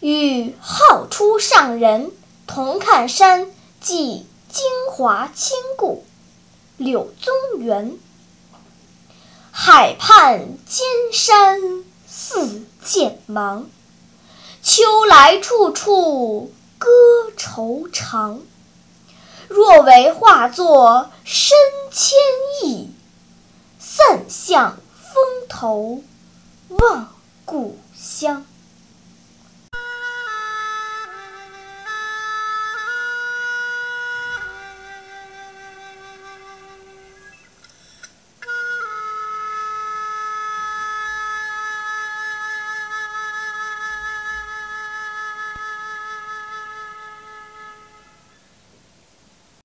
与好出上人同看山，寄京华千故，柳宗元。海畔尖山似剑芒，秋来处处歌愁长。若为化作深千亿，散向风头望故乡。